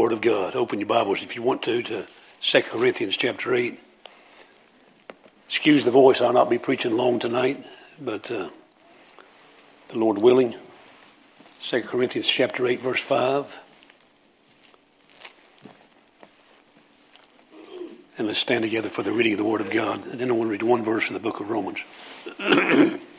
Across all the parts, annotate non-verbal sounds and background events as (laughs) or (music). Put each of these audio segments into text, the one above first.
Word of God. Open your Bibles if you want to to 2 Corinthians chapter 8. Excuse the voice, I'll not be preaching long tonight, but uh, the Lord willing. 2 Corinthians chapter 8, verse 5. And let's stand together for the reading of the Word of God. And then I want to read one verse in the book of Romans. (clears throat)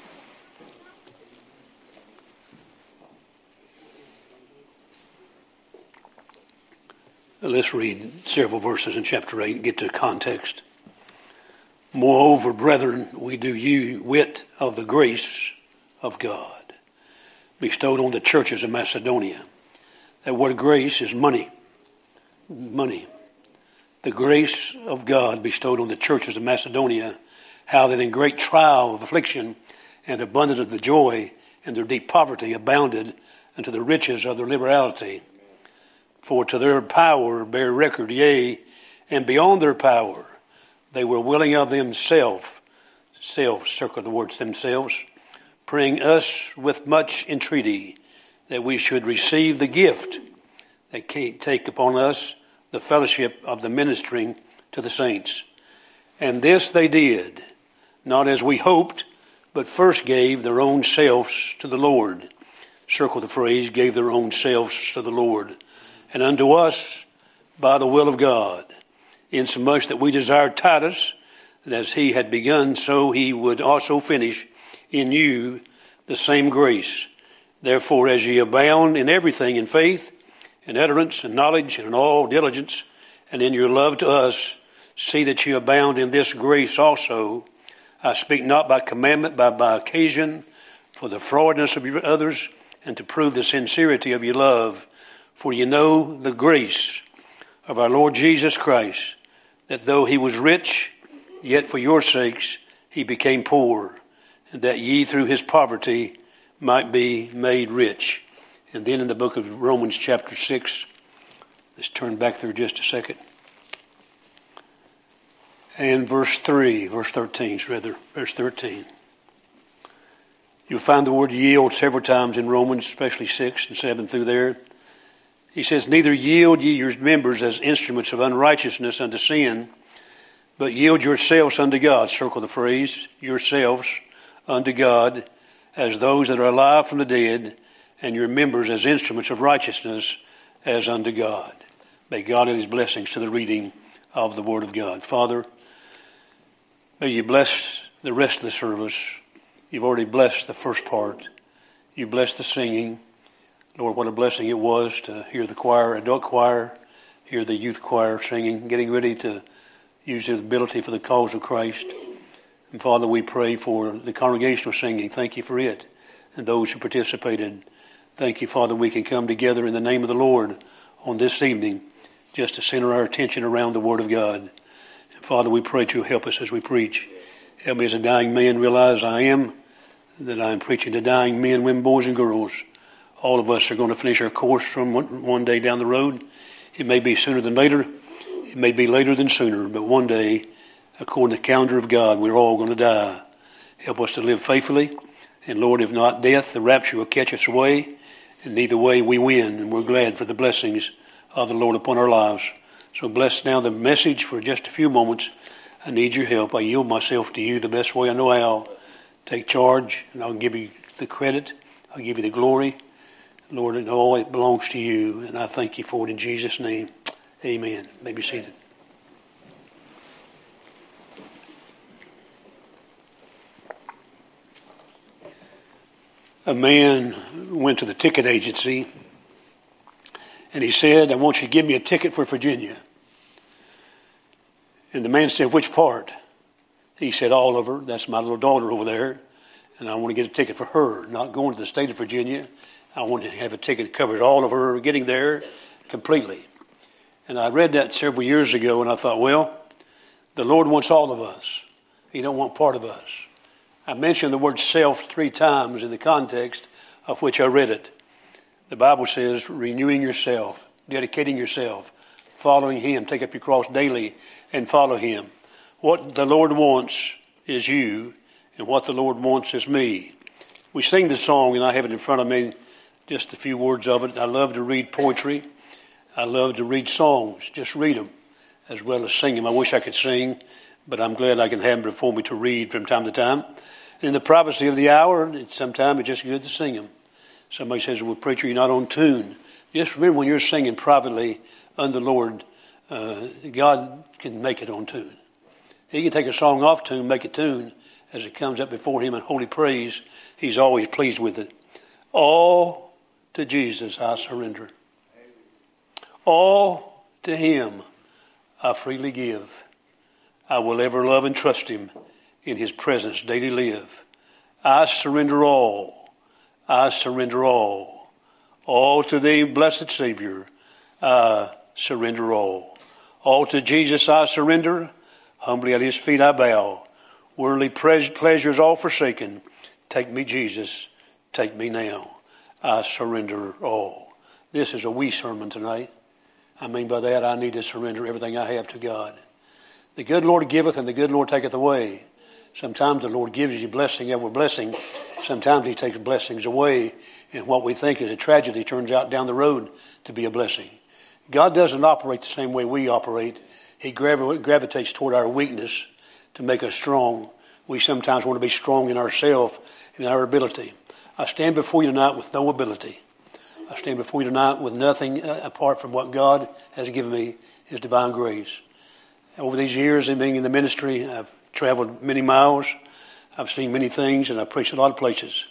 Let's read several verses in chapter 8 and get to context. Moreover, brethren, we do you wit of the grace of God bestowed on the churches of Macedonia. That word grace is money. Money. The grace of God bestowed on the churches of Macedonia, how that in great trial of affliction and abundance of the joy and their deep poverty abounded unto the riches of their liberality for to their power bear record, yea, and beyond their power, they were willing of themselves, self, circle the words themselves, praying us with much entreaty that we should receive the gift that can take upon us the fellowship of the ministering to the saints. And this they did, not as we hoped, but first gave their own selves to the Lord. Circle the phrase, gave their own selves to the Lord and unto us by the will of God, insomuch that we desire Titus, that as he had begun, so he would also finish in you the same grace. Therefore, as ye abound in everything in faith, in utterance, and knowledge, and in all diligence, and in your love to us, see that ye abound in this grace also. I speak not by commandment, but by occasion, for the forwardness of your others, and to prove the sincerity of your love. For you know the grace of our Lord Jesus Christ, that though he was rich, yet for your sakes he became poor, and that ye through his poverty might be made rich. And then in the book of Romans, chapter 6, let's turn back there just a second. And verse 3, verse 13, rather, verse 13. You'll find the word yield several times in Romans, especially 6 and 7 through there. He says, Neither yield ye your members as instruments of unrighteousness unto sin, but yield yourselves unto God. Circle the phrase, yourselves unto God, as those that are alive from the dead, and your members as instruments of righteousness as unto God. May God add his blessings to the reading of the Word of God. Father, may you bless the rest of the service. You've already blessed the first part. You blessed the singing. Lord, what a blessing it was to hear the choir, adult choir, hear the youth choir singing, getting ready to use their ability for the cause of Christ. And Father, we pray for the congregational singing. Thank you for it and those who participated. Thank you, Father, we can come together in the name of the Lord on this evening just to center our attention around the Word of God. And Father, we pray that you'll help us as we preach. Help me as a dying man realize I am, that I am preaching to dying men, women, boys, and girls all of us are going to finish our course from one, one day down the road. It may be sooner than later. It may be later than sooner, but one day, according to the calendar of God, we're all going to die. Help us to live faithfully. And Lord, if not death, the rapture will catch us away. And either way, we win. And we're glad for the blessings of the Lord upon our lives. So bless now the message for just a few moments. I need your help. I yield myself to you the best way I know how. Take charge, and I'll give you the credit. I'll give you the glory. Lord, it all it belongs to you, and I thank you for it in Jesus' name. Amen. May be seated. A man went to the ticket agency and he said, I want you to give me a ticket for Virginia. And the man said, Which part? He said, Oliver. That's my little daughter over there. And I want to get a ticket for her, not going to the state of Virginia. I want to have a ticket that covers all of her getting there completely. And I read that several years ago, and I thought, well, the Lord wants all of us. He don't want part of us. I mentioned the word self three times in the context of which I read it. The Bible says renewing yourself, dedicating yourself, following Him. Take up your cross daily and follow Him. What the Lord wants is you, and what the Lord wants is me. We sing the song, and I have it in front of me just a few words of it. I love to read poetry. I love to read songs, just read them, as well as sing them. I wish I could sing, but I'm glad I can have them before me to read from time to time. In the privacy of the hour, sometimes it's just good to sing them. Somebody says, well, preacher, you're not on tune. Just remember when you're singing privately under the Lord, uh, God can make it on tune. He can take a song off tune, make it tune, as it comes up before Him in holy praise. He's always pleased with it. All to Jesus I surrender. All to Him I freely give. I will ever love and trust Him in His presence daily live. I surrender all. I surrender all. All to Thee, blessed Savior, I surrender all. All to Jesus I surrender. Humbly at His feet I bow. Worldly pleasures all forsaken. Take me, Jesus. Take me now. I surrender all. This is a wee sermon tonight. I mean by that I need to surrender everything I have to God. The good Lord giveth and the good Lord taketh away. Sometimes the Lord gives you blessing over blessing. Sometimes He takes blessings away, and what we think is a tragedy turns out down the road to be a blessing. God doesn't operate the same way we operate. He gravitates toward our weakness to make us strong. We sometimes want to be strong in ourselves and our ability. I stand before you tonight with no ability. I stand before you tonight with nothing uh, apart from what God has given me, His divine grace. Over these years of being in the ministry, I've traveled many miles. I've seen many things, and I've preached a lot of places.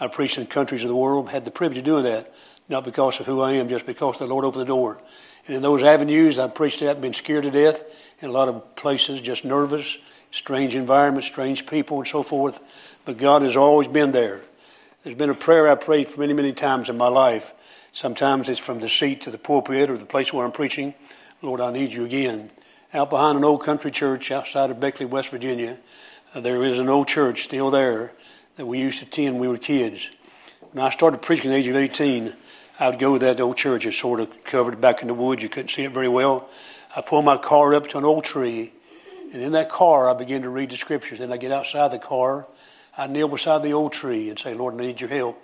I've preached in countries of the world, had the privilege of doing that, not because of who I am, just because the Lord opened the door. And in those avenues, I've preached at, been scared to death in a lot of places, just nervous, strange environments, strange people, and so forth. But God has always been there. There's been a prayer I prayed for many, many times in my life. Sometimes it's from the seat to the pulpit or the place where I'm preaching. Lord, I need you again. Out behind an old country church outside of Beckley, West Virginia, uh, there is an old church still there that we used to attend when we were kids. When I started preaching at the age of 18, I would go to that old church. It's sort of covered back in the woods. You couldn't see it very well. I pulled my car up to an old tree, and in that car, I began to read the scriptures. Then I get outside the car, I kneel beside the old tree and say, Lord, I need your help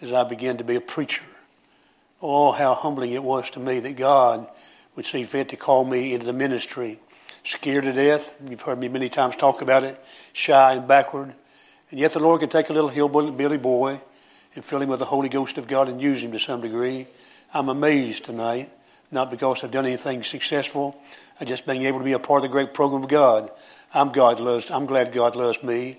as I begin to be a preacher. Oh, how humbling it was to me that God would see fit to call me into the ministry. Scared to death. You've heard me many times talk about it. Shy and backward. And yet the Lord can take a little hillbilly boy and fill him with the Holy Ghost of God and use him to some degree. I'm amazed tonight, not because I've done anything successful, I just being able to be a part of the great program of God. I'm God loves. I'm glad God loves me.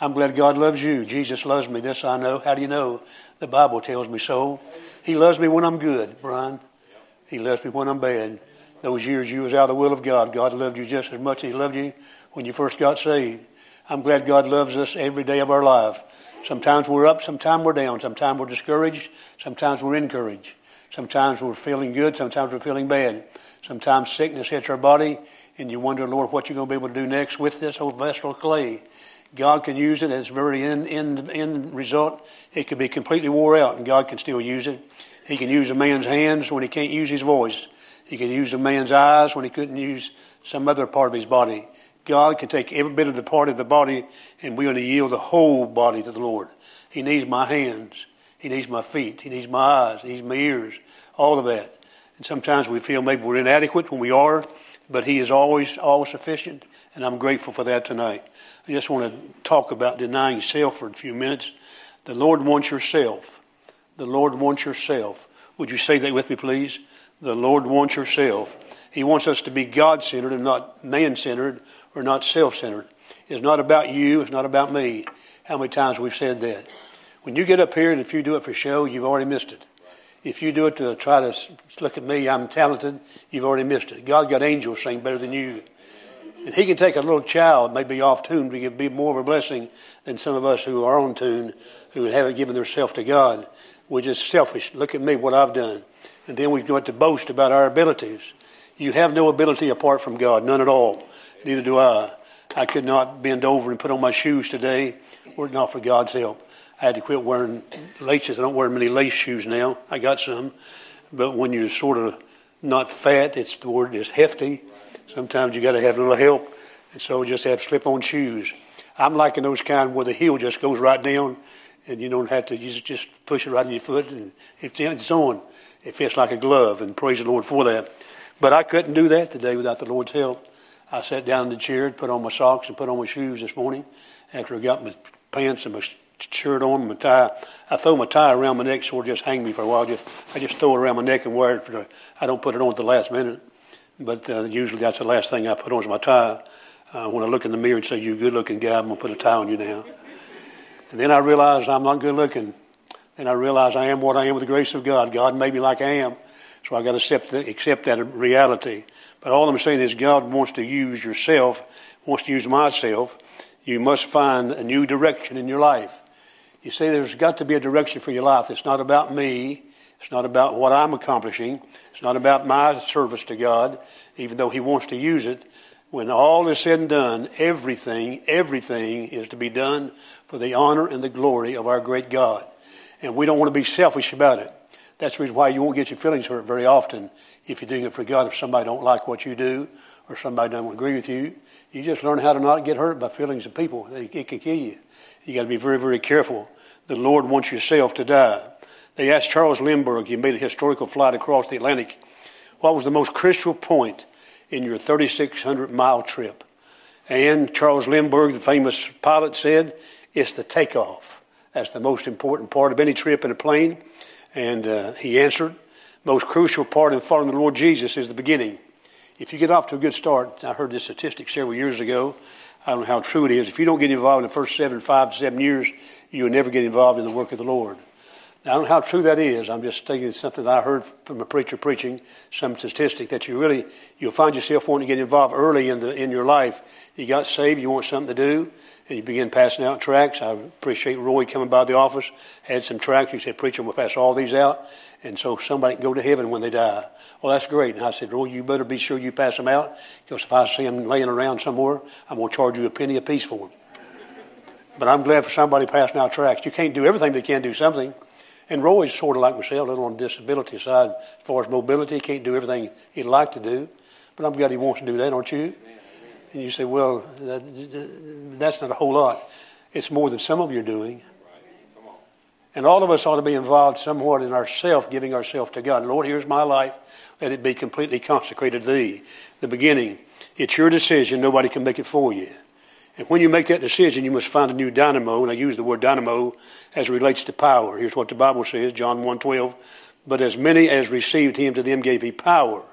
I'm glad God loves you. Jesus loves me. This I know. How do you know? The Bible tells me so. He loves me when I'm good, Brian. He loves me when I'm bad. Those years you was out of the will of God, God loved you just as much as He loved you when you first got saved. I'm glad God loves us every day of our life. Sometimes we're up, sometimes we're down. Sometimes we're discouraged, sometimes we're encouraged. Sometimes we're feeling good, sometimes we're feeling bad. Sometimes sickness hits our body, and you wonder, Lord, what you're going to be able to do next with this old vessel of clay. God can use it as very end, end, end result. It could be completely wore out, and God can still use it. He can use a man's hands when he can't use his voice. He can use a man's eyes when he couldn't use some other part of his body. God can take every bit of the part of the body, and we're going to yield the whole body to the Lord. He needs my hands. He needs my feet. He needs my eyes. He needs my ears. All of that. And sometimes we feel maybe we're inadequate when we are, but He is always all sufficient, and I'm grateful for that tonight. I just want to talk about denying self for a few minutes. The Lord wants yourself. The Lord wants yourself. Would you say that with me, please? The Lord wants yourself. He wants us to be God centered and not man centered or not self centered. It's not about you, it's not about me. How many times we've said that? When you get up here and if you do it for show, you've already missed it. If you do it to try to look at me, I'm talented, you've already missed it. God's got angels sing better than you. And he can take a little child, maybe off tune, to be more of a blessing than some of us who are on tune, who haven't given themselves to God. We're just selfish. Look at me, what I've done. And then we go to boast about our abilities. You have no ability apart from God, none at all. Neither do I. I could not bend over and put on my shoes today were it not for God's help. I had to quit wearing laces. I don't wear many lace shoes now. I got some. But when you're sort of not fat, it's the word is hefty Sometimes you got to have a little help, and so just have slip-on shoes. I'm liking those kind where the heel just goes right down, and you don't have to. You just push it right in your foot, and it's, on. It fits like a glove, and praise the Lord for that. But I couldn't do that today without the Lord's help. I sat down in the chair, put on my socks, and put on my shoes this morning after I got my pants and my shirt on, my tie. I throw my tie around my neck so it'll just hang me for a while. Just, I just throw it around my neck and wear it for the, I don't put it on at the last minute. But uh, usually that's the last thing I put on is my tie. Uh, when I look in the mirror and say, you good looking guy, I'm going to put a tie on you now. And then I realized I'm not good looking. Then I realized I am what I am with the grace of God. God made me like I am. So I got to accept, accept that reality. But all I'm saying is God wants to use yourself, wants to use myself. You must find a new direction in your life. You see, there's got to be a direction for your life. It's not about me. It's not about what I'm accomplishing. It's not about my service to God, even though He wants to use it. When all is said and done, everything, everything is to be done for the honor and the glory of our great God. And we don't want to be selfish about it. That's the reason why you won't get your feelings hurt very often if you're doing it for God. If somebody don't like what you do or somebody don't agree with you, you just learn how to not get hurt by feelings of people. It can kill you. You got to be very, very careful. The Lord wants yourself to die. They asked Charles Lindbergh, he made a historical flight across the Atlantic, what was the most crucial point in your 3,600 mile trip? And Charles Lindbergh, the famous pilot, said, it's the takeoff. That's the most important part of any trip in a plane. And uh, he answered, most crucial part in following the Lord Jesus is the beginning. If you get off to a good start, I heard this statistic several years ago. I don't know how true it is. If you don't get involved in the first seven, five, seven years, you'll never get involved in the work of the Lord. Now, I don't know how true that is. I'm just stating something that I heard from a preacher preaching, some statistic that you really, you'll find yourself wanting to get involved early in, the, in your life. You got saved, you want something to do, and you begin passing out tracts. I appreciate Roy coming by the office, had some tracts. He said, Preacher, we'll pass all these out, and so somebody can go to heaven when they die. Well, that's great. And I said, Roy, you better be sure you pass them out, because if I see them laying around somewhere, I'm going to charge you a penny apiece for them. But I'm glad for somebody passing out tracts. You can't do everything, but you can do something. And Roy's sort of like myself, a little on the disability side. As far as mobility, he can't do everything he'd like to do. But I'm glad he wants to do that, aren't you? And you say, well, that, that's not a whole lot. It's more than some of you are doing. And all of us ought to be involved somewhat in ourself, giving ourselves to God. Lord, here's my life. Let it be completely consecrated to Thee. The beginning. It's your decision. Nobody can make it for you. And when you make that decision, you must find a new dynamo. And I use the word dynamo as it relates to power. Here's what the Bible says, John 1.12. But as many as received him, to them gave he power,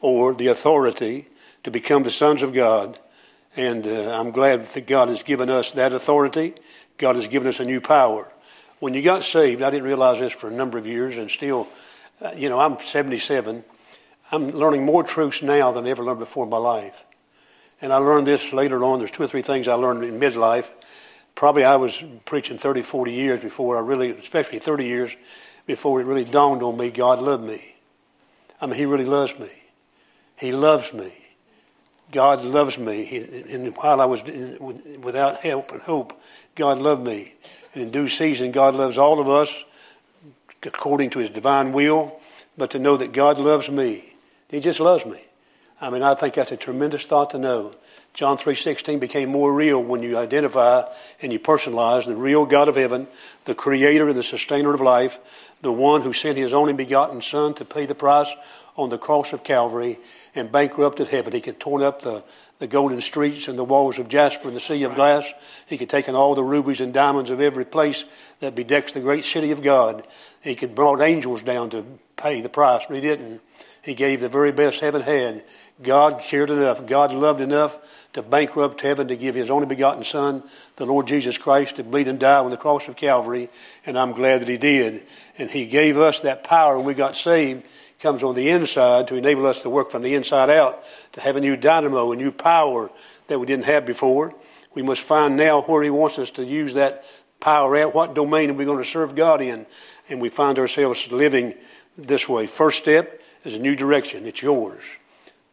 or the authority, to become the sons of God. And uh, I'm glad that God has given us that authority. God has given us a new power. When you got saved, I didn't realize this for a number of years, and still, uh, you know, I'm 77. I'm learning more truths now than I ever learned before in my life. And I learned this later on. There's two or three things I learned in midlife. Probably I was preaching 30, 40 years before I really, especially 30 years before it really dawned on me God loved me. I mean, He really loves me. He loves me. God loves me. He, and while I was without help and hope, God loved me. And in due season, God loves all of us according to His divine will. But to know that God loves me, He just loves me. I mean, I think that's a tremendous thought to know. John 3.16 became more real when you identify and you personalize the real God of heaven, the creator and the sustainer of life, the one who sent his only begotten Son to pay the price on the cross of Calvary and bankrupted heaven. He could torn up the, the golden streets and the walls of jasper and the sea of glass. He could taken all the rubies and diamonds of every place that bedecks the great city of God. He could brought angels down to pay the price, but he didn't. He gave the very best heaven had. God cared enough, God loved enough to bankrupt heaven to give his only begotten Son, the Lord Jesus Christ, to bleed and die on the cross of Calvary. And I'm glad that he did. And he gave us that power when we got saved comes on the inside to enable us to work from the inside out, to have a new dynamo, a new power that we didn't have before. We must find now where He wants us to use that power at, what domain are we going to serve God in. And we find ourselves living this way. First step is a new direction. It's yours.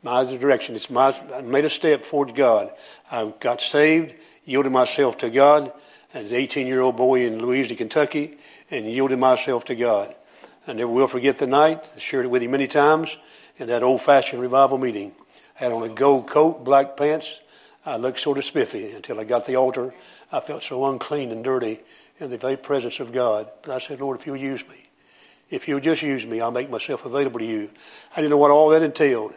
My direction. It's my, I made a step towards God. I got saved, yielded myself to God as an 18 year old boy in Louisa, Kentucky, and yielded myself to God. I never will forget the night. I shared it with you many times in that old fashioned revival meeting. I had on a gold coat, black pants. I looked sort of spiffy until I got the altar. I felt so unclean and dirty in the very presence of God. But I said, Lord, if you'll use me, If you'll just use me, I'll make myself available to you. I didn't know what all that entailed,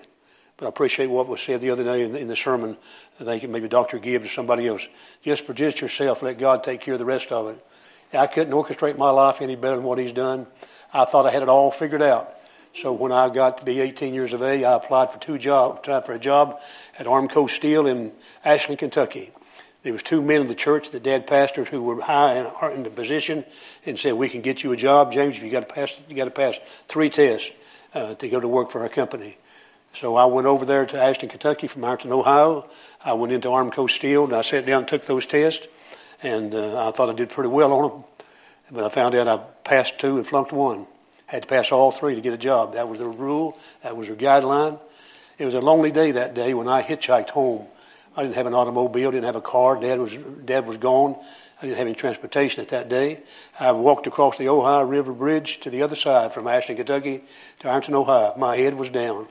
but I appreciate what was said the other day in the, in the sermon. I think maybe Dr. Gibbs or somebody else. Just present yourself, let God take care of the rest of it. I couldn't orchestrate my life any better than what He's done. I thought I had it all figured out. So when I got to be 18 years of age, I applied for two jobs, tried for a job at Armco Steel in Ashland, Kentucky. There was two men in the church, the dead pastors, who were high in, in the position, and said, "We can get you a job, James. If you got to pass, you got to pass three tests uh, to go to work for our company." So I went over there to Ashland, Kentucky from Ironton, Ohio. I went into Armco Steel, and I sat down and took those tests, and uh, I thought I did pretty well on them. But I found out I passed two and flunked one. Had to pass all three to get a job. That was the rule. That was their guideline. It was a lonely day that day when I hitchhiked home I didn't have an automobile, didn't have a car. Dad was Dad was gone. I didn't have any transportation at that day. I walked across the Ohio River Bridge to the other side from Ashland, Kentucky to Ironton, Ohio. My head was down.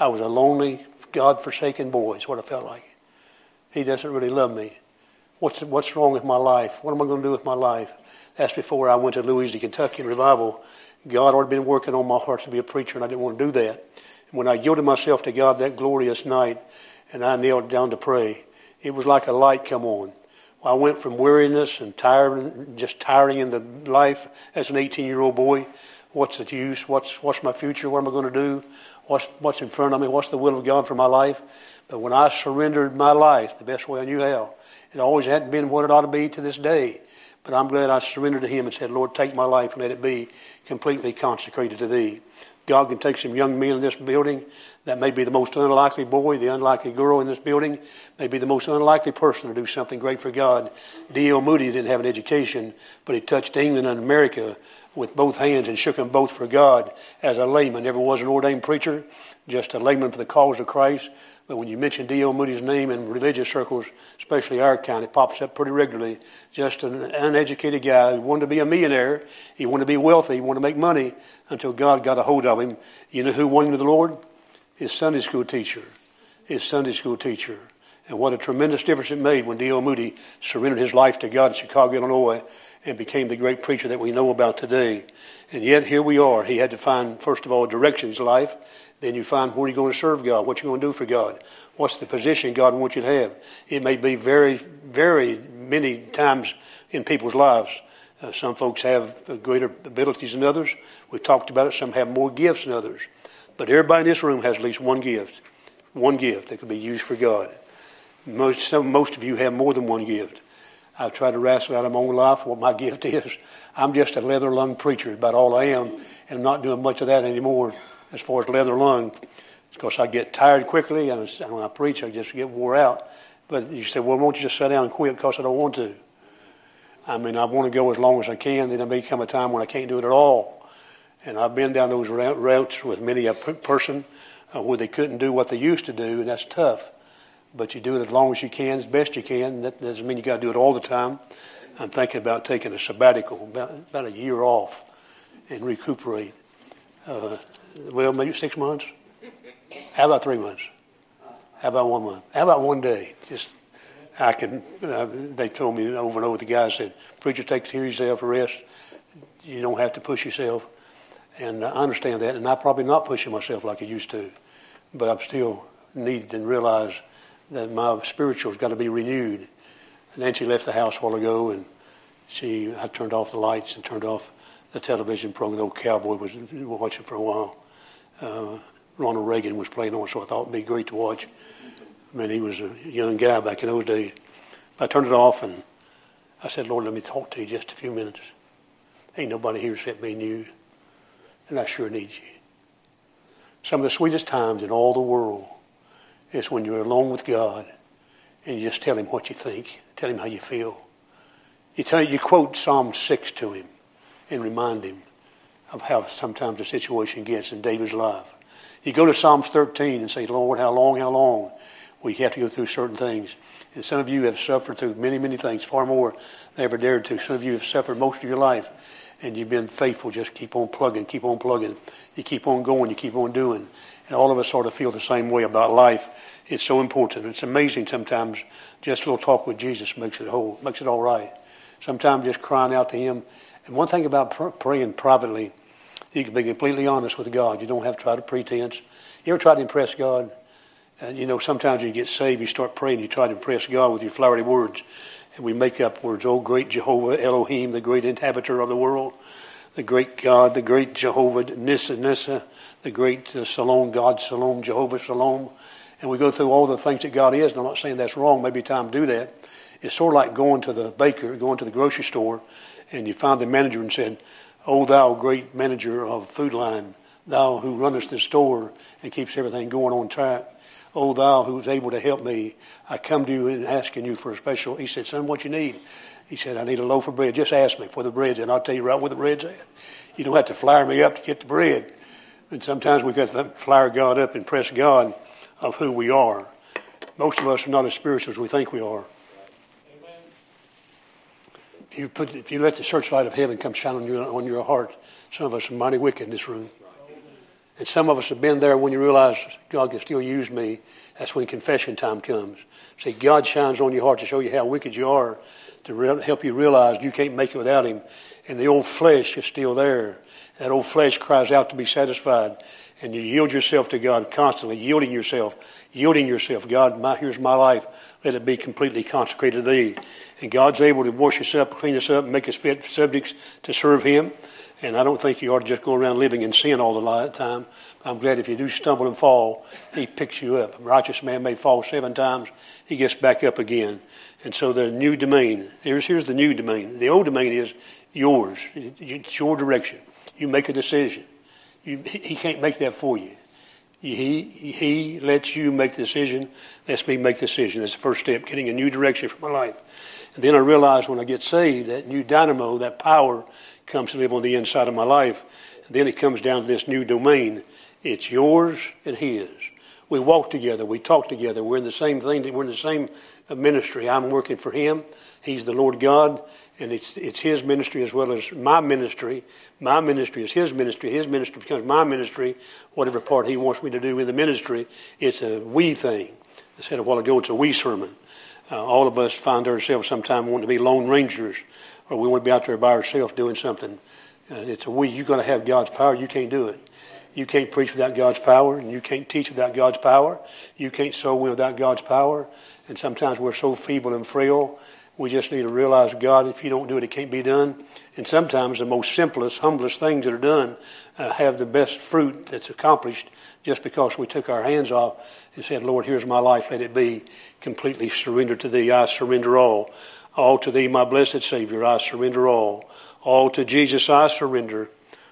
I was a lonely, God-forsaken boy. Is what I felt like. He doesn't really love me. What's what's wrong with my life? What am I going to do with my life? That's before I went to Louisville, Kentucky in revival. God had been working on my heart to be a preacher, and I didn't want to do that. And when I yielded myself to God that glorious night, and I knelt down to pray. It was like a light come on. I went from weariness and tired, just tiring in the life as an 18-year-old boy. What's the use? What's what's my future? What am I going to do? What's what's in front of me? What's the will of God for my life? But when I surrendered my life, the best way I knew how, it always hadn't been what it ought to be to this day. But I'm glad I surrendered to Him and said, Lord, take my life and let it be completely consecrated to Thee. God can take some young men in this building that may be the most unlikely boy, the unlikely girl in this building, may be the most unlikely person to do something great for God. D.L. Moody didn't have an education, but he touched England and America with both hands and shook them both for God as a layman. Never was an ordained preacher, just a layman for the cause of Christ. But when you mention D.L. Moody's name in religious circles, especially our kind, it pops up pretty regularly. Just an uneducated guy who wanted to be a millionaire. He wanted to be wealthy. He wanted to make money until God got a hold of him. You know who won him to the Lord? His Sunday school teacher. His Sunday school teacher. And what a tremendous difference it made when D.L. Moody surrendered his life to God in Chicago, Illinois, and became the great preacher that we know about today. And yet here we are. He had to find, first of all, direction in his life. Then you find where you're going to serve God, what you're going to do for God, what's the position God wants you to have. It may be very, very many times in people's lives. Uh, some folks have greater abilities than others. We've talked about it. Some have more gifts than others. But everybody in this room has at least one gift, one gift that could be used for God. Most, some, most of you have more than one gift. I've tried to wrestle out of my own life what my (laughs) gift is. I'm just a leather lung preacher, about all I am, and I'm not doing much of that anymore as far as leather lung. It's because I get tired quickly, and when I preach, I just get wore out. But you say, well, won't you just sit down and quit because I don't want to? I mean, I want to go as long as I can. Then there may come a time when I can't do it at all. And I've been down those routes with many a person uh, where they couldn't do what they used to do, and that's tough. But you do it as long as you can, as best you can. That doesn't mean you got to do it all the time. I'm thinking about taking a sabbatical, about, about a year off, and recuperate. Uh, well, maybe six months. How about three months? How about one month? How about one day? Just I can. Uh, they told me over and over. The guy said, "Preacher, take care of yourself, rest. You don't have to push yourself." And I understand that, and I'm probably not pushing myself like I used to, but I'm still need and realize that my spiritual's got to be renewed. Nancy left the house a while ago, and she I turned off the lights and turned off the television program. The old cowboy was watching for a while uh, Ronald Reagan was playing on, so I thought it'd be great to watch. I mean, he was a young guy back in those days. I turned it off and I said, Lord, let me talk to you just a few minutes. Ain't nobody here except me and you, and I sure need you. Some of the sweetest times in all the world is when you're alone with God and you just tell him what you think, tell him how you feel. You, tell, you quote Psalm 6 to him and remind him of how sometimes the situation gets in David's life. You go to Psalms 13 and say, Lord, how long, how long? We have to go through certain things. And some of you have suffered through many, many things, far more than ever dared to. Some of you have suffered most of your life, and you've been faithful. Just keep on plugging, keep on plugging. You keep on going, you keep on doing. And all of us sort of feel the same way about life. It's so important. It's amazing sometimes just a little talk with Jesus makes it whole, makes it all right. Sometimes just crying out to Him. And one thing about pr- praying privately, You can be completely honest with God. You don't have to try to pretense. You ever try to impress God? And you know, sometimes you get saved, you start praying, you try to impress God with your flowery words. And we make up words, oh great Jehovah, Elohim, the great inhabitor of the world, the great God, the great Jehovah, Nissa, Nissa, the great uh, God, Salom, Jehovah, Salom. And we go through all the things that God is, and I'm not saying that's wrong, maybe time to do that. It's sort of like going to the baker, going to the grocery store, and you find the manager and said, O thou great manager of Food Lion, thou who runnest this store and keeps everything going on track. O thou who's able to help me, I come to you and asking you for a special. He said, Son, what you need? He said, I need a loaf of bread. Just ask me for the bread, and I'll tell you right where the bread's at. You don't have to flyer me up to get the bread. And sometimes we got to flyer God up and press God of who we are. Most of us are not as spiritual as we think we are you put, if you let the searchlight of heaven come shine on your, on your heart, some of us are mighty wicked in this room. And some of us have been there when you realize God can still use me. That's when confession time comes. See, God shines on your heart to show you how wicked you are, to re- help you realize you can't make it without Him. And the old flesh is still there. That old flesh cries out to be satisfied. And you yield yourself to God constantly, yielding yourself, yielding yourself. God, my, here's my life. Let it be completely consecrated to Thee. And God's able to wash us up, clean us up, and make us fit subjects to serve Him. And I don't think you ought to just go around living in sin all the time. I'm glad if you do stumble and fall, He picks you up. A righteous man may fall seven times, he gets back up again. And so the new domain, here's, here's the new domain. The old domain is yours, it's your direction. You make a decision. You, he can't make that for you. He, he lets you make the decision, lets me make the decision. That's the first step, getting a new direction for my life. And then I realize when I get saved, that new dynamo, that power, comes to live on the inside of my life. And then it comes down to this new domain. It's yours and His. We walk together. We talk together. We're in the same thing. We're in the same ministry. I'm working for Him. He's the Lord God, and it's it's His ministry as well as my ministry. My ministry is His ministry. His ministry becomes my ministry. Whatever part He wants me to do in the ministry, it's a we thing. I said a while ago, it's a we sermon. Uh, all of us find ourselves sometimes wanting to be lone rangers, or we want to be out there by ourselves doing something. Uh, it's a we. You've got to have God's power. You can't do it. You can't preach without God's power, and you can't teach without God's power. You can't sow without God's power. And sometimes we're so feeble and frail, we just need to realize, God, if you don't do it, it can't be done. And sometimes the most simplest, humblest things that are done uh, have the best fruit that's accomplished just because we took our hands off and said, Lord, here's my life, let it be completely surrendered to Thee. I surrender all. All to Thee, my blessed Savior, I surrender all. All to Jesus I surrender.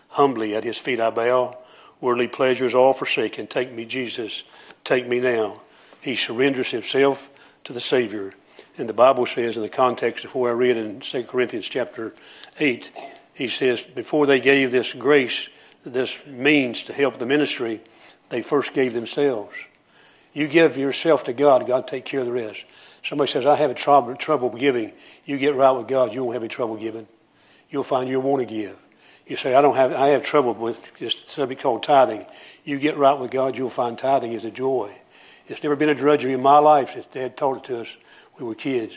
Humbly at His feet I bow. Worldly pleasures all forsaken. Take me, Jesus, take me now. He surrenders himself to the Savior. And the Bible says, in the context of what I read in 2 Corinthians chapter 8, he says, before they gave this grace, this means to help the ministry, they first gave themselves. You give yourself to God, God take care of the rest. Somebody says, I have a trouble, trouble giving. You get right with God, you won't have any trouble giving. You'll find you'll want to give. You say, I don't have, I have trouble with this subject called tithing. You get right with God, you'll find tithing is a joy. It's never been a drudgery in my life since Dad taught it to us we were kids.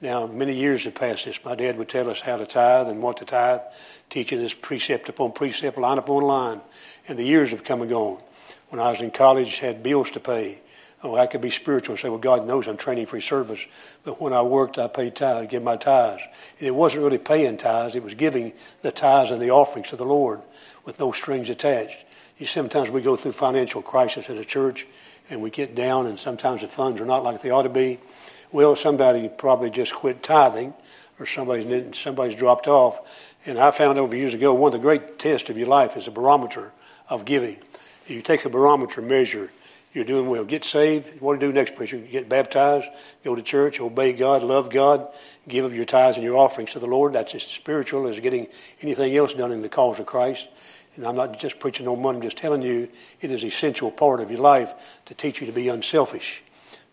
Now, many years have passed since my dad would tell us how to tithe and what to tithe, teaching us precept upon precept, line upon line. And the years have come and gone when I was in college, had bills to pay. Oh, I could be spiritual and say, well, God knows I'm training for service. But when I worked, I paid tithes, give my tithes. And it wasn't really paying tithes. It was giving the tithes and the offerings to the Lord with no strings attached. You sometimes we go through financial crisis at a church and we get down and sometimes the funds are not like they ought to be. Well, somebody probably just quit tithing or somebody's, somebody's dropped off. And I found over years ago, one of the great tests of your life is a barometer of giving. You take a barometer measure, you're doing well. Get saved. What do you do next, preacher? Get baptized, go to church, obey God, love God, give of your tithes and your offerings to the Lord. That's as spiritual as getting anything else done in the cause of Christ. And I'm not just preaching on money, I'm just telling you it is an essential part of your life to teach you to be unselfish.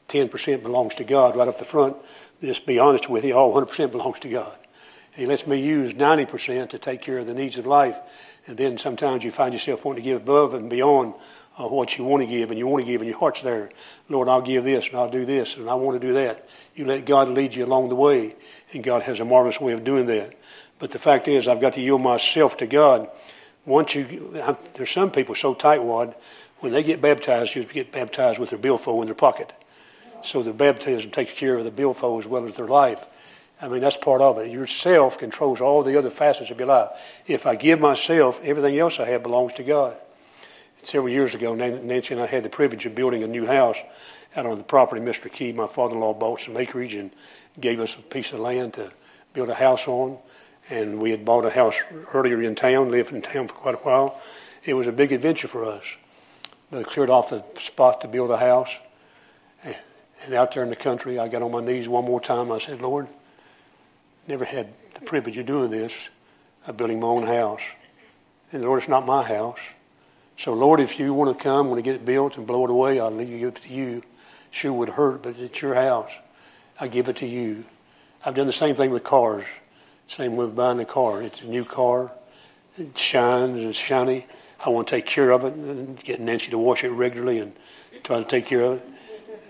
10% belongs to God right up the front. Just be honest with you, all 100% belongs to God. He lets me use 90% to take care of the needs of life. And then sometimes you find yourself wanting to give above and beyond uh, what you want to give, and you want to give, and your heart's there. Lord, I'll give this, and I'll do this, and I want to do that. You let God lead you along the way, and God has a marvelous way of doing that. But the fact is, I've got to yield myself to God. once you, I'm, there's some people so tightwad, when they get baptized, you get baptized with their billfold in their pocket. So the baptism takes care of the billfold as well as their life. I mean, that's part of it. Yourself controls all the other facets of your life. If I give myself, everything else I have belongs to God. Several years ago, Nancy and I had the privilege of building a new house out on the property Mr. Key, my father-in-law, bought some acreage and gave us a piece of land to build a house on. And we had bought a house earlier in town, lived in town for quite a while. It was a big adventure for us. I cleared off the spot to build a house. And out there in the country, I got on my knees one more time. I said, Lord, never had the privilege of doing this, of building my own house. And Lord, it's not my house. So, Lord, if you want to come, want to get it built and blow it away, I'll leave it to you. Sure would hurt, but it's your house. I give it to you. I've done the same thing with cars. Same with buying a car. It's a new car. It shines. It's shiny. I want to take care of it and get Nancy to wash it regularly and try to take care of it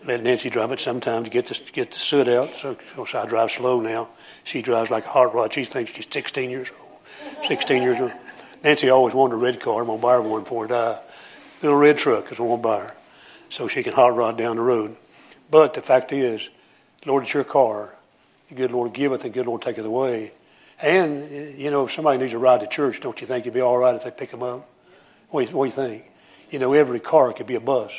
let Nancy drive it sometimes to get the, get the soot out. So, so I drive slow now. She drives like a hot rod. She thinks she's 16 years old. 16 years old. Nancy always wanted a red car. I'm going to buy her one for her die. Little red truck is what I'm going to buy her. So she can hot rod down the road. But the fact is, Lord, it's your car. The good Lord giveth and good Lord taketh away. And, you know, if somebody needs a ride to church, don't you think it'd be all right if they pick them up? What do you, what do you think? You know, every car could be a bus.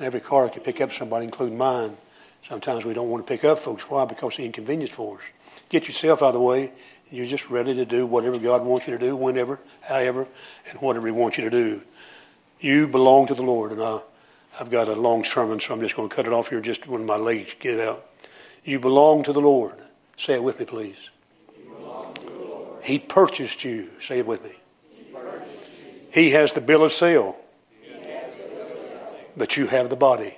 And every car can pick up somebody, including mine. Sometimes we don't want to pick up folks. Why? Because the inconvenience for us. Get yourself out of the way. You're just ready to do whatever God wants you to do, whenever, however, and whatever He wants you to do. You belong to the Lord. And I, I've got a long sermon, so I'm just going to cut it off here just when my legs get out. You belong to the Lord. Say it with me, please. He purchased you. Say it with me. He, he has the bill of sale but you have the body.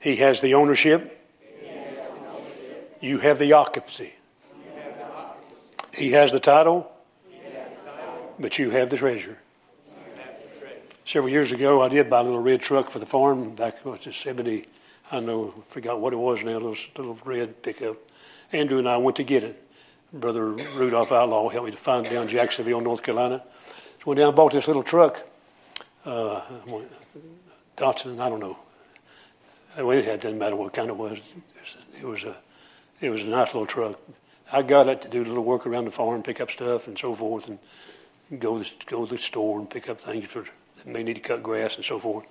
He has the ownership. You have the occupancy. He has the title, but you have the treasure. Several years ago, I did buy a little red truck for the farm back in it 70, I know, forgot what it was now, little, little red pickup. Andrew and I went to get it. Brother Rudolph Outlaw helped me to find it down Jacksonville, North Carolina. So went down and bought this little truck. Uh, Datsun, I don't know. It doesn't matter what kind it was. It was a, it was a nice little truck. I got it to do a little work around the farm, pick up stuff and so forth, and go to, go to the store and pick up things for that may need to cut grass and so forth.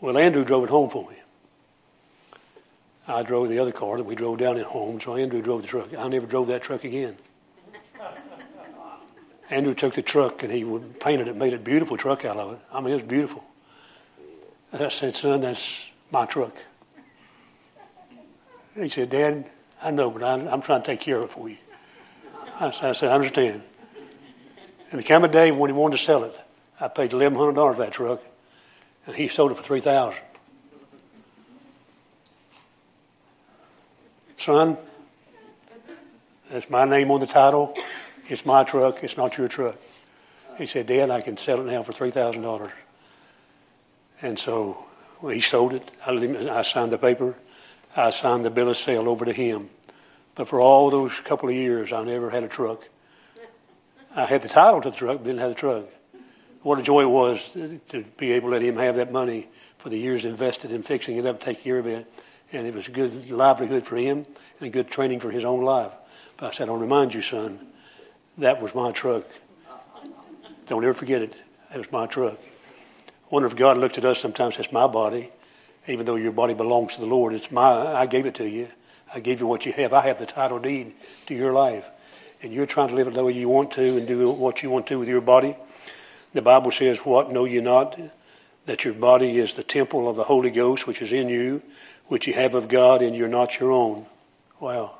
Well, Andrew drove it home for me. I drove the other car that we drove down at home, so Andrew drove the truck. I never drove that truck again. Andrew took the truck and he painted it, made a beautiful truck out of it. I mean, it was beautiful. I said, son, that's my truck. He said, Dad, I know, but I'm, I'm trying to take care of it for you. I said, I, said, I understand. And there came a day when he wanted to sell it. I paid $1,100 for that truck, and he sold it for 3000 Son, that's my name on the title. It's my truck. It's not your truck. He said, Dad, I can sell it now for $3,000. And so he sold it. I, signed the paper. I signed the bill of sale over to him. But for all those couple of years, I never had a truck. I had the title to the truck, but didn't have the truck. What a joy it was to be able to let him have that money for the years invested in fixing it up, take care of it. And it was a good livelihood for him and good training for his own life. But I said, I'll remind you, son, that was my truck. Don't ever forget it. That was my truck. I wonder if God looks at us sometimes as my body, even though your body belongs to the Lord. It's my, I gave it to you. I gave you what you have. I have the title deed to your life. And you're trying to live it the way you want to and do what you want to with your body. The Bible says, What know you not? That your body is the temple of the Holy Ghost, which is in you, which you have of God, and you're not your own. Wow.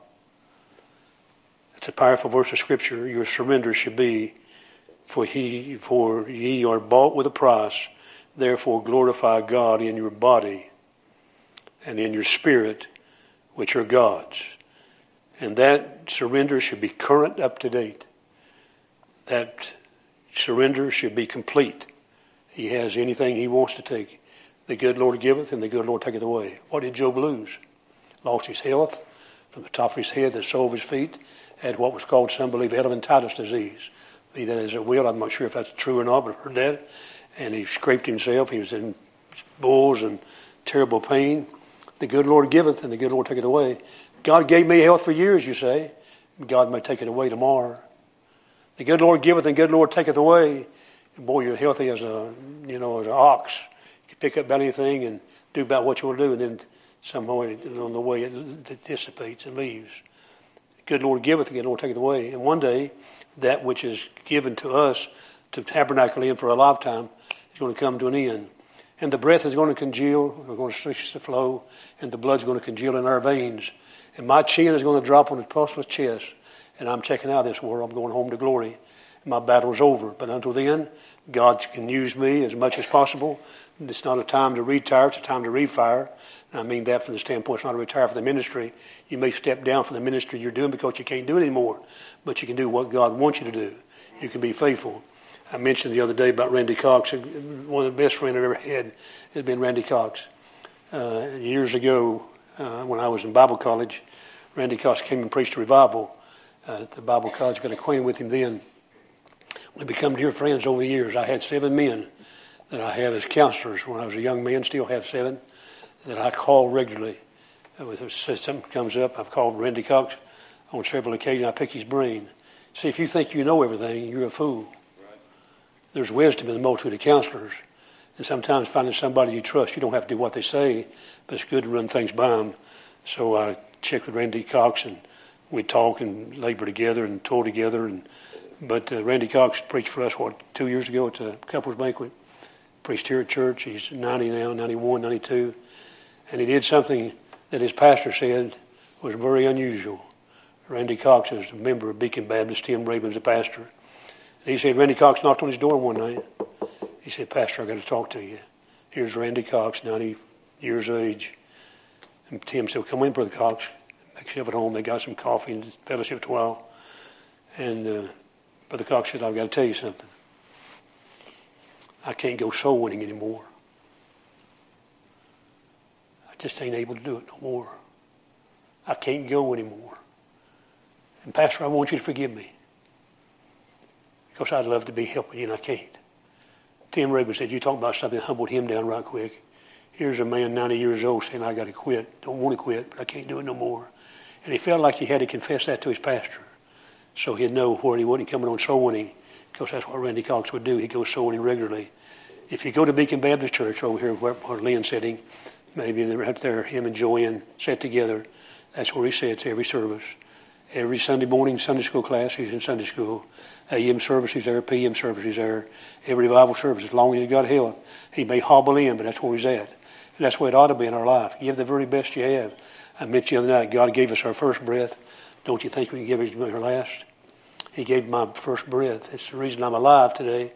It's a powerful verse of Scripture. Your surrender should be, for he, for ye are bought with a price. Therefore, glorify God in your body and in your spirit, which are God's. And that surrender should be current, up to date. That surrender should be complete. He has anything he wants to take. The good Lord giveth, and the good Lord taketh away. What did Job lose? Lost his health from the top of his head, to the sole of his feet, had what was called, some believe, elephantitis disease. Be that as it will, I'm not sure if that's true or not, but I heard that. And he scraped himself. He was in boils and terrible pain. The good Lord giveth, and the good Lord taketh away. God gave me health for years, you say. God may take it away tomorrow. The good Lord giveth, and good Lord taketh away. boy, you're healthy as a, you know, as an ox. You can pick up about anything and do about what you want to do, and then somehow on the way it dissipates and leaves. Good Lord giveth, the good Lord taketh away. And one day, that which is given to us to tabernacle in for a lifetime is going to come to an end. And the breath is going to congeal, we're going to cease to flow, and the blood's going to congeal in our veins. And my chin is going to drop on the pulseless chest, and I'm checking out this world. I'm going home to glory. My battle is over. But until then, God can use me as much as possible. It's not a time to retire, it's a time to refire. I mean that from the standpoint, it's not to retire from the ministry. You may step down from the ministry you're doing because you can't do it anymore, but you can do what God wants you to do. You can be faithful. I mentioned the other day about Randy Cox. One of the best friends I've ever had has been Randy Cox. Uh, years ago, uh, when I was in Bible college, Randy Cox came and preached a revival uh, at the Bible college. Got acquainted with him then. We become dear friends over the years. I had seven men that I have as counselors when I was a young man. Still have seven that I call regularly. If something comes up, I've called Randy Cox on several occasions. I pick his brain. See, if you think you know everything, you're a fool. Right. There's wisdom in the multitude of counselors. And sometimes finding somebody you trust, you don't have to do what they say, but it's good to run things by them. So I check with Randy Cox, and we talk and labor together and tour together. And but uh, Randy Cox preached for us what two years ago at the couples banquet. Preached here at church. He's 90 now, 91, 92 and he did something that his pastor said was very unusual. Randy Cox is a member of Beacon Baptist. Tim Rabin's a pastor. And he said, Randy Cox knocked on his door one night. He said, Pastor, I got to talk to you. Here's Randy Cox, 90 years of age. And Tim said, come in, Brother Cox. Make yourself at home. They got some coffee and fellowship a while. And uh, Brother Cox said, I've got to tell you something. I can't go soul winning anymore just ain't able to do it no more. I can't go anymore. And Pastor, I want you to forgive me. Because I'd love to be helping you and I can't. Tim Rabin said, you talk about something that humbled him down right quick. Here's a man 90 years old saying, I got to quit. Don't want to quit, but I can't do it no more. And he felt like he had to confess that to his pastor. So he'd know where he wasn't coming on soul winning, because that's what Randy Cox would do. He'd go soul winning regularly. If you go to Beacon Baptist Church over here where, where Lynn's sitting, Maybe they're out there, him and Joanne sat together. That's where he sits every service. Every Sunday morning Sunday school class, he's in Sunday school. AM service, he's there. PM service, he's there. Every Bible service, as long as he's got health. He may hobble in, but that's where he's at. And that's where it ought to be in our life. Give the very best you have. I mentioned the other night, God gave us our first breath. Don't you think we can give him our last? He gave my first breath. It's the reason I'm alive today,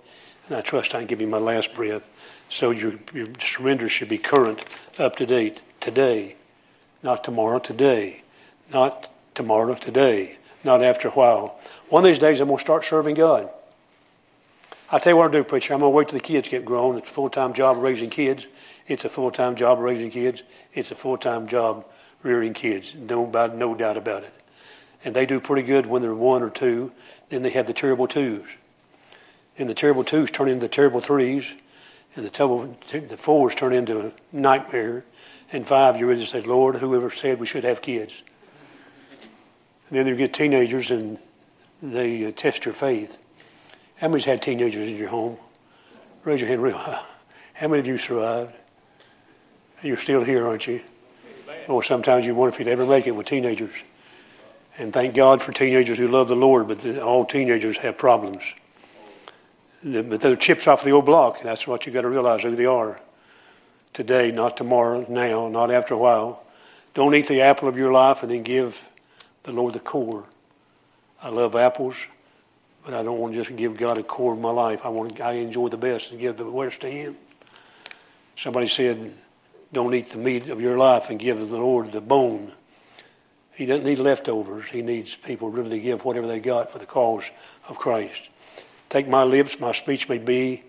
and I trust I can give him my last breath. So your, your surrender should be current, up to date, today, not tomorrow, today, not tomorrow, today, not after a while. One of these days I'm going to start serving God. I'll tell you what I'll do, preacher. I'm going to wait till the kids get grown. It's a full time job raising kids. It's a full time job raising kids. It's a full time job rearing kids. No, no doubt about it. And they do pretty good when they're one or two. Then they have the terrible twos. And the terrible twos turn into the terrible threes and the, trouble, the fours turn into a nightmare. And five, you really say, Lord, whoever said we should have kids? And then you get teenagers and they uh, test your faith. How many's had teenagers in your home? Raise your hand real high. How many of you survived? You're still here, aren't you? Or sometimes you wonder if you'd ever make it with teenagers. And thank God for teenagers who love the Lord, but all teenagers have problems. They're chips off the old block. That's what you got to realize who they are. Today, not tomorrow, now, not after a while. Don't eat the apple of your life and then give the Lord the core. I love apples, but I don't want to just give God a core of my life. I want I enjoy the best and give the worst to Him. Somebody said, "Don't eat the meat of your life and give the Lord the bone." He doesn't need leftovers. He needs people really to give whatever they got for the cause of Christ. Take my lips, my speech may be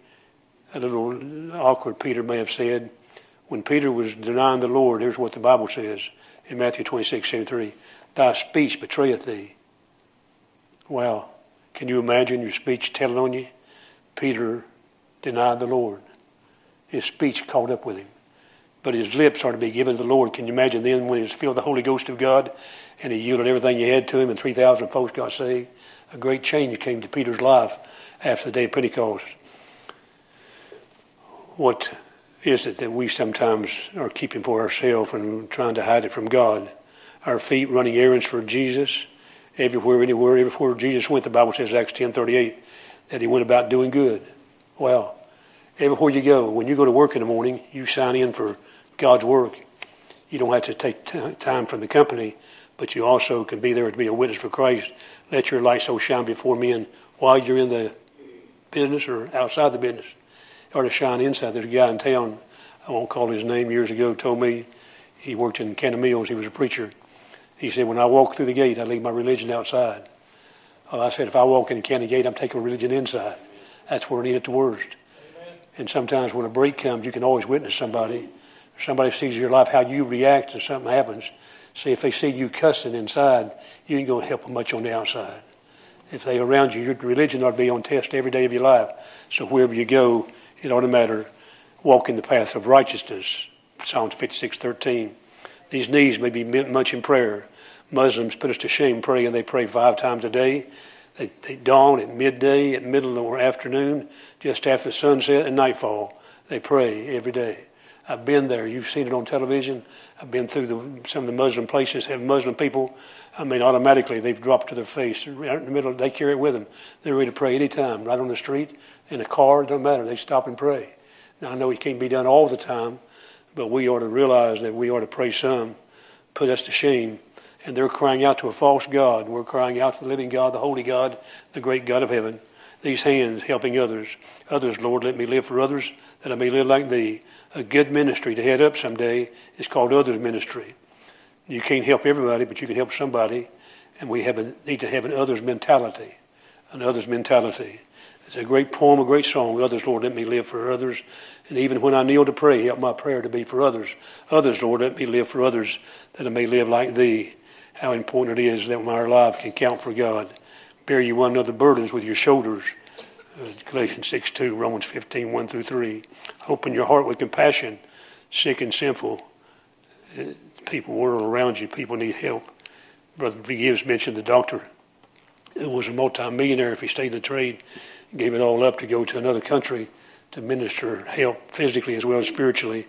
a little awkward, Peter may have said. When Peter was denying the Lord, here's what the Bible says in Matthew 26, 73. Thy speech betrayeth thee. Well, Can you imagine your speech telling on you? Peter denied the Lord. His speech caught up with him. But his lips are to be given to the Lord. Can you imagine then when he was filled with the Holy Ghost of God and he yielded everything he had to him and 3,000 folks got saved? A great change came to Peter's life after the day Pentecost. What is it that we sometimes are keeping for ourselves and trying to hide it from God? Our feet running errands for Jesus, everywhere, anywhere, everywhere Jesus went. The Bible says, Acts ten thirty eight, that he went about doing good. Well, everywhere you go, when you go to work in the morning, you sign in for God's work. You don't have to take t- time from the company, but you also can be there to be a witness for Christ. Let your light so shine before men while you're in the business or outside the business or to shine inside. There's a guy in town, I won't call his name, years ago, told me he worked in Cannon Mills. He was a preacher. He said, when I walk through the gate, I leave my religion outside. Well, I said, if I walk in the county gate, I'm taking religion inside. That's where I need it the worst. Amen. And sometimes when a break comes, you can always witness somebody. If somebody sees your life, how you react if something happens. See, if they see you cussing inside, you ain't going to help them much on the outside. If they around you, your religion ought to be on test every day of your life. So wherever you go, it ought to matter. Walk in the path of righteousness. Psalms 56:13. These knees may be much in prayer. Muslims put us to shame praying. They pray five times a day. They, they dawn at midday, at middle or afternoon, just after sunset and nightfall. They pray every day. I've been there. You've seen it on television. I've been through the, some of the Muslim places, have Muslim people. I mean, automatically they've dropped to their face right in the middle. They carry it with them. They're ready to pray anytime, right on the street, in a car. It doesn't matter. They stop and pray. Now I know it can't be done all the time, but we ought to realize that we ought to pray some, put us to shame. And they're crying out to a false God. We're crying out to the living God, the holy God, the great God of heaven. These hands helping others. Others, Lord, let me live for others that I may live like thee. A good ministry to head up someday is called others ministry. You can't help everybody, but you can help somebody. And we have a, need to have an others mentality. An others mentality. It's a great poem, a great song. Others, Lord, let me live for others. And even when I kneel to pray, help my prayer to be for others. Others, Lord, let me live for others that I may live like thee. How important it is that my life can count for God. Bear you one another burdens with your shoulders. Galatians 6 2, Romans 15 1 through 3. Open your heart with compassion, sick and sinful. Uh, people, world around you, people need help. Brother Gibbs mentioned the doctor who was a multimillionaire if he stayed in the trade gave it all up to go to another country to minister help physically as well as spiritually.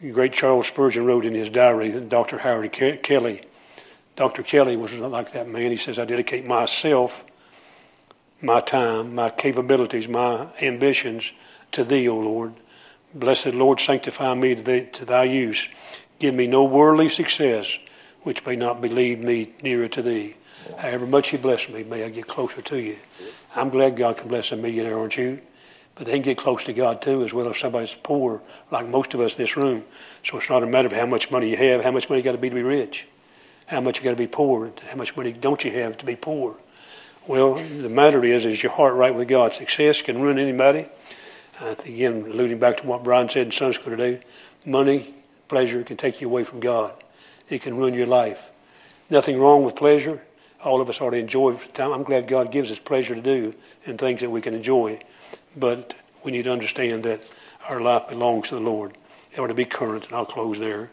The great Charles Spurgeon wrote in his diary, that Dr. Howard Kelly. Dr. Kelly was like that man. He says, I dedicate myself, my time, my capabilities, my ambitions to thee, O Lord. Blessed Lord, sanctify me to, thee, to thy use. Give me no worldly success which may not lead me nearer to thee. However much you bless me, may I get closer to you. I'm glad God can bless a millionaire, aren't you? But they can get close to God too, as well as somebody's poor, like most of us in this room. So it's not a matter of how much money you have, how much money you got to be to be rich, how much you got to be poor, how much money don't you have to be poor. Well, the matter is, is your heart right with God. Success can ruin anybody. Uh, again, alluding back to what Brian said in Sunday school today, money, pleasure can take you away from God. It can ruin your life. Nothing wrong with pleasure all of us ought to enjoy time. I'm glad God gives us pleasure to do and things that we can enjoy. But we need to understand that our life belongs to the Lord. It ought to be current, and I'll close there.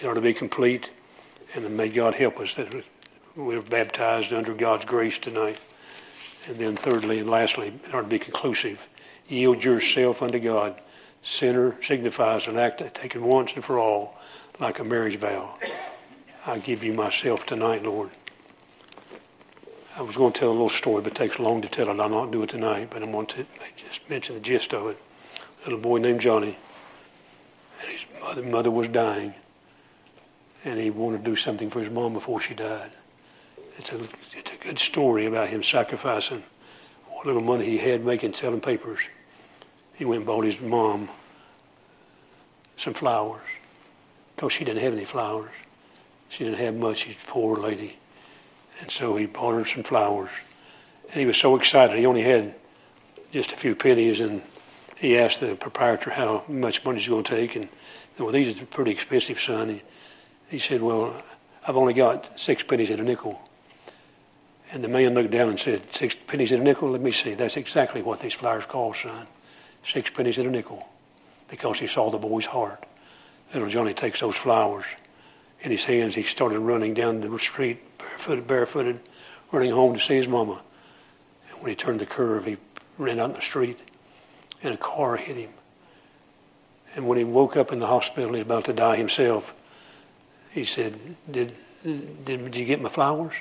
It ought to be complete, and may God help us that we're baptized under God's grace tonight. And then thirdly and lastly, it ought to be conclusive. Yield yourself unto God. Sinner signifies an act taken once and for all, like a marriage vow. I give you myself tonight, Lord. I was going to tell a little story, but it takes long to tell it. I'll not do it tonight, but I'm going to just mention the gist of it. A little boy named Johnny, and his mother, mother was dying, and he wanted to do something for his mom before she died. It's a good story about him sacrificing what little money he had making selling papers. He went and bought his mom some flowers because she didn't have any flowers. She didn't have much. She's a poor lady. And so he bought her some flowers. And he was so excited. He only had just a few pennies, and he asked the proprietor how much money he's going to take. And, well, these are pretty expensive, son. He, he said, well, I've only got six pennies and a nickel. And the man looked down and said, Six pennies and a nickel? Let me see. That's exactly what these flowers cost, son. Six pennies and a nickel. Because he saw the boy's heart. Little Johnny takes those flowers in his hands. He started running down the street, barefooted, barefooted, running home to see his mama. And when he turned the curve, he ran out in the street, and a car hit him. And when he woke up in the hospital, he was about to die himself. He said, "Did did, did you get my flowers?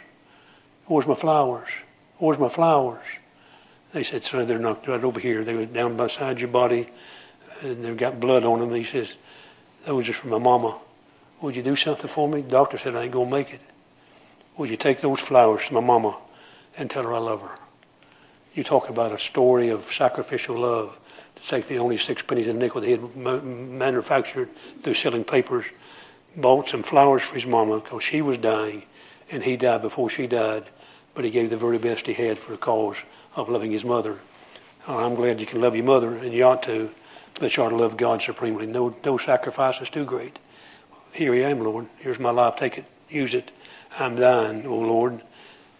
Where's my flowers? Where's my flowers?" They said, "Son, they're not right over here. They were down beside your body, and they've got blood on them." He says, "Those are for my mama." Would you do something for me? The doctor said I ain't gonna make it. Would you take those flowers to my mama and tell her I love her? You talk about a story of sacrificial love to take the only six pennies and nickel they had manufactured through selling papers, bought some flowers for his mama because she was dying, and he died before she died, but he gave the very best he had for the cause of loving his mother. Uh, I'm glad you can love your mother, and you ought to, but you ought to love God supremely. No, no sacrifice is too great. Here I am, Lord. Here's my life. Take it. Use it. I'm thine, O Lord.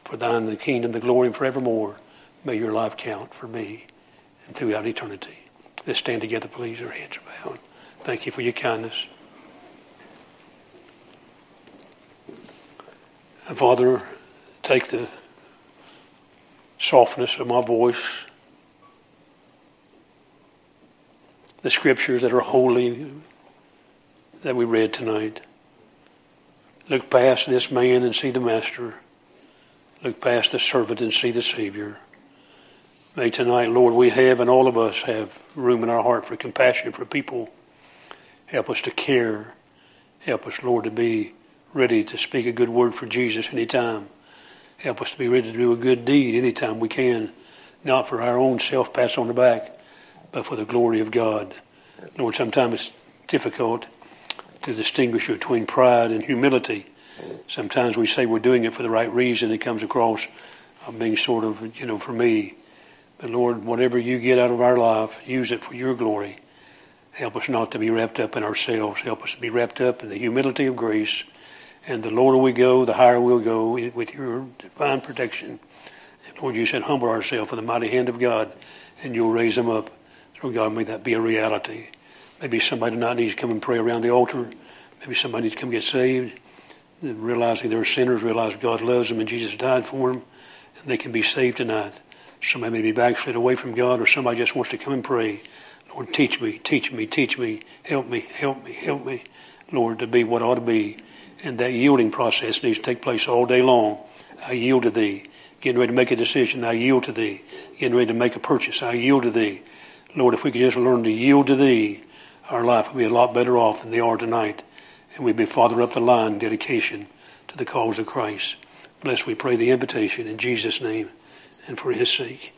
For thine the kingdom, the glory, and forevermore. May your life count for me and throughout eternity. Let's stand together, please. Our heads are bowed. Thank you for your kindness. Father, take the softness of my voice, the scriptures that are holy that we read tonight. Look past this man and see the Master. Look past the servant and see the Savior. May tonight, Lord, we have and all of us have room in our heart for compassion for people. Help us to care. Help us, Lord, to be ready to speak a good word for Jesus anytime. Help us to be ready to do a good deed anytime we can, not for our own self pats on the back, but for the glory of God. Lord, sometimes it's difficult to distinguish between pride and humility. Sometimes we say we're doing it for the right reason. It comes across being sort of, you know, for me. But Lord, whatever you get out of our life, use it for your glory. Help us not to be wrapped up in ourselves. Help us to be wrapped up in the humility of grace. And the lower we go, the higher we'll go with your divine protection. And Lord, you said, humble ourselves in the mighty hand of God, and you'll raise them up. So, God, may that be a reality. Maybe somebody tonight needs to come and pray around the altar. Maybe somebody needs to come get saved. Realizing they're sinners, realize God loves them and Jesus died for them, and they can be saved tonight. Somebody may be backslid away from God, or somebody just wants to come and pray. Lord, teach me, teach me, teach me, help me, help me, help me, Lord, to be what I ought to be. And that yielding process needs to take place all day long. I yield to Thee. Getting ready to make a decision, I yield to Thee. Getting ready to make a purchase, I yield to Thee. Lord, if we could just learn to yield to Thee, our life would be a lot better off than they are tonight. And we'd be farther up the line in dedication to the cause of Christ. Bless, we pray the invitation in Jesus' name and for his sake.